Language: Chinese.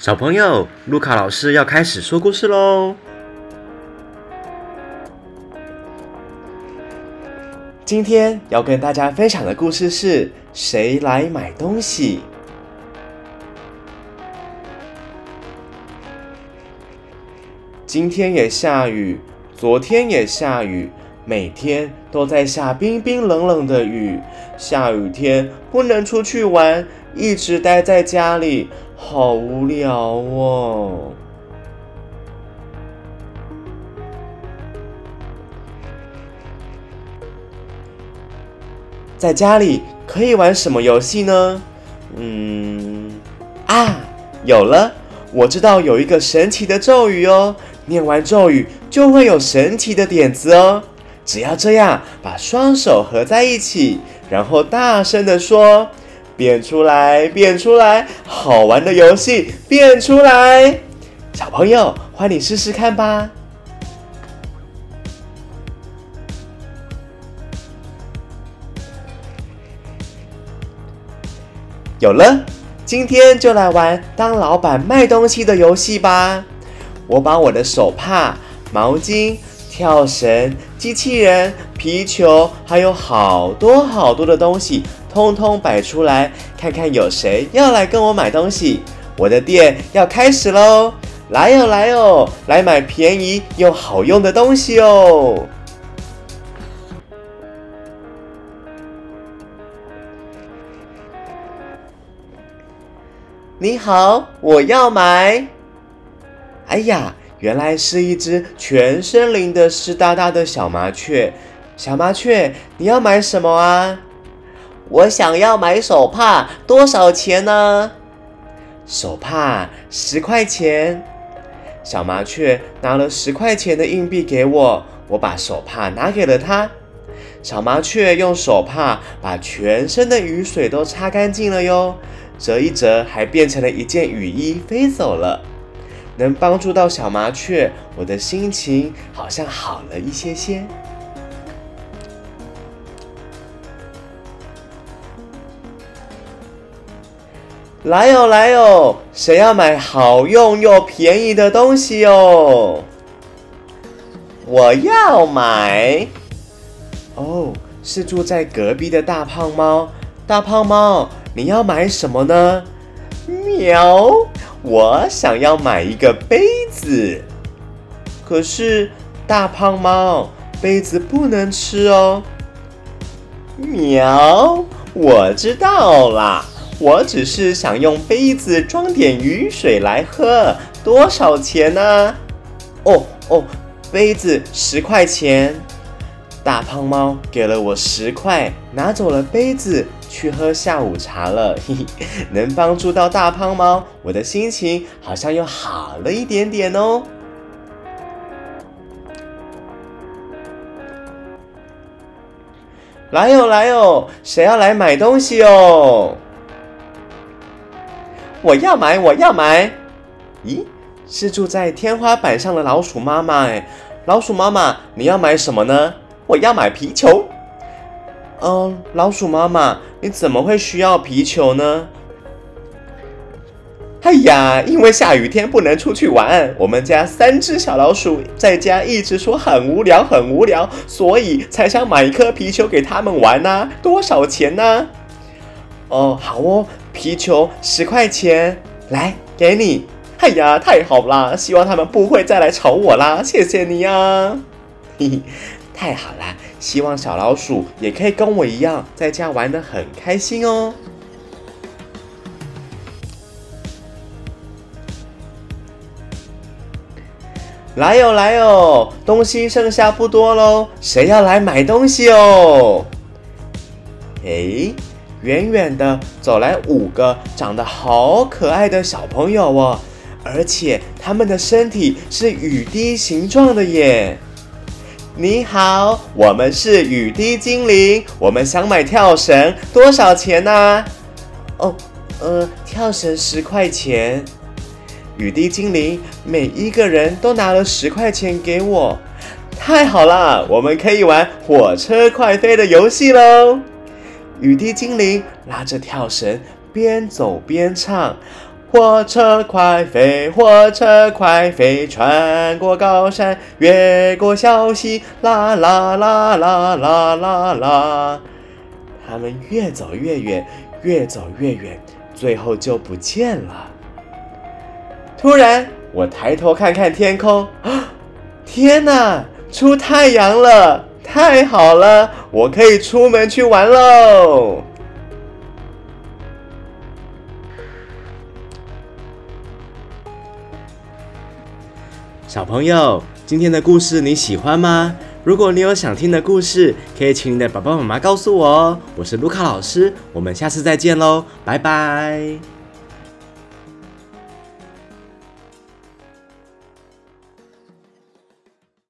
小朋友，卢卡老师要开始说故事喽。今天要跟大家分享的故事是谁来买东西？今天也下雨，昨天也下雨，每天都在下冰冰冷冷的雨。下雨天不能出去玩，一直待在家里。好无聊哦！在家里可以玩什么游戏呢？嗯，啊，有了！我知道有一个神奇的咒语哦，念完咒语就会有神奇的点子哦。只要这样，把双手合在一起，然后大声的说。变出来，变出来！好玩的游戏，变出来！小朋友，欢迎试试看吧。有了，今天就来玩当老板卖东西的游戏吧。我把我的手帕、毛巾、跳绳、机器人、皮球，还有好多好多的东西。通通摆出来，看看有谁要来跟我买东西。我的店要开始喽！来哦，来哦，来买便宜又好用的东西哦！你好，我要买。哎呀，原来是一只全身淋得湿哒哒的小麻雀。小麻雀，你要买什么啊？我想要买手帕，多少钱呢？手帕十块钱。小麻雀拿了十块钱的硬币给我，我把手帕拿给了它。小麻雀用手帕把全身的雨水都擦干净了哟，折一折还变成了一件雨衣飞走了。能帮助到小麻雀，我的心情好像好了一些些。来哟来哟，谁要买好用又便宜的东西哟？我要买。哦，是住在隔壁的大胖猫。大胖猫，你要买什么呢？喵，我想要买一个杯子。可是大胖猫，杯子不能吃哦。喵，我知道啦。我只是想用杯子装点雨水来喝，多少钱呢？哦哦，杯子十块钱。大胖猫给了我十块，拿走了杯子去喝下午茶了。嘿嘿，能帮助到大胖猫，我的心情好像又好了一点点哦。来哟来哟，谁要来买东西哦？我要买，我要买。咦，是住在天花板上的老鼠妈妈哎，老鼠妈妈，你要买什么呢？我要买皮球。嗯，老鼠妈妈，你怎么会需要皮球呢？哎呀，因为下雨天不能出去玩，我们家三只小老鼠在家一直说很无聊，很无聊，所以才想买一颗皮球给他们玩呢。多少钱呢？哦，好哦。皮球十块钱，来给你。哎呀，太好啦！希望他们不会再来吵我啦。谢谢你呀，嘿嘿，太好啦！希望小老鼠也可以跟我一样，在家玩得很开心哦。来哟来哟，东西剩下不多喽，谁要来买东西哦？诶。远远的走来五个长得好可爱的小朋友哦，而且他们的身体是雨滴形状的耶。你好，我们是雨滴精灵，我们想买跳绳，多少钱呢？哦，呃，跳绳十块钱。雨滴精灵每一个人都拿了十块钱给我，太好了，我们可以玩火车快飞的游戏喽。雨滴精灵拉着跳绳，边走边唱：“火车快飞，火车快飞，穿过高山，越过小溪，啦啦啦啦啦啦啦。他们越走越远，越走越远，最后就不见了。突然，我抬头看看天空，啊，天哪，出太阳了！太好了，我可以出门去玩喽！小朋友，今天的故事你喜欢吗？如果你有想听的故事，可以请你的爸爸妈妈告诉我哦。我是卢卡老师，我们下次再见喽，拜拜。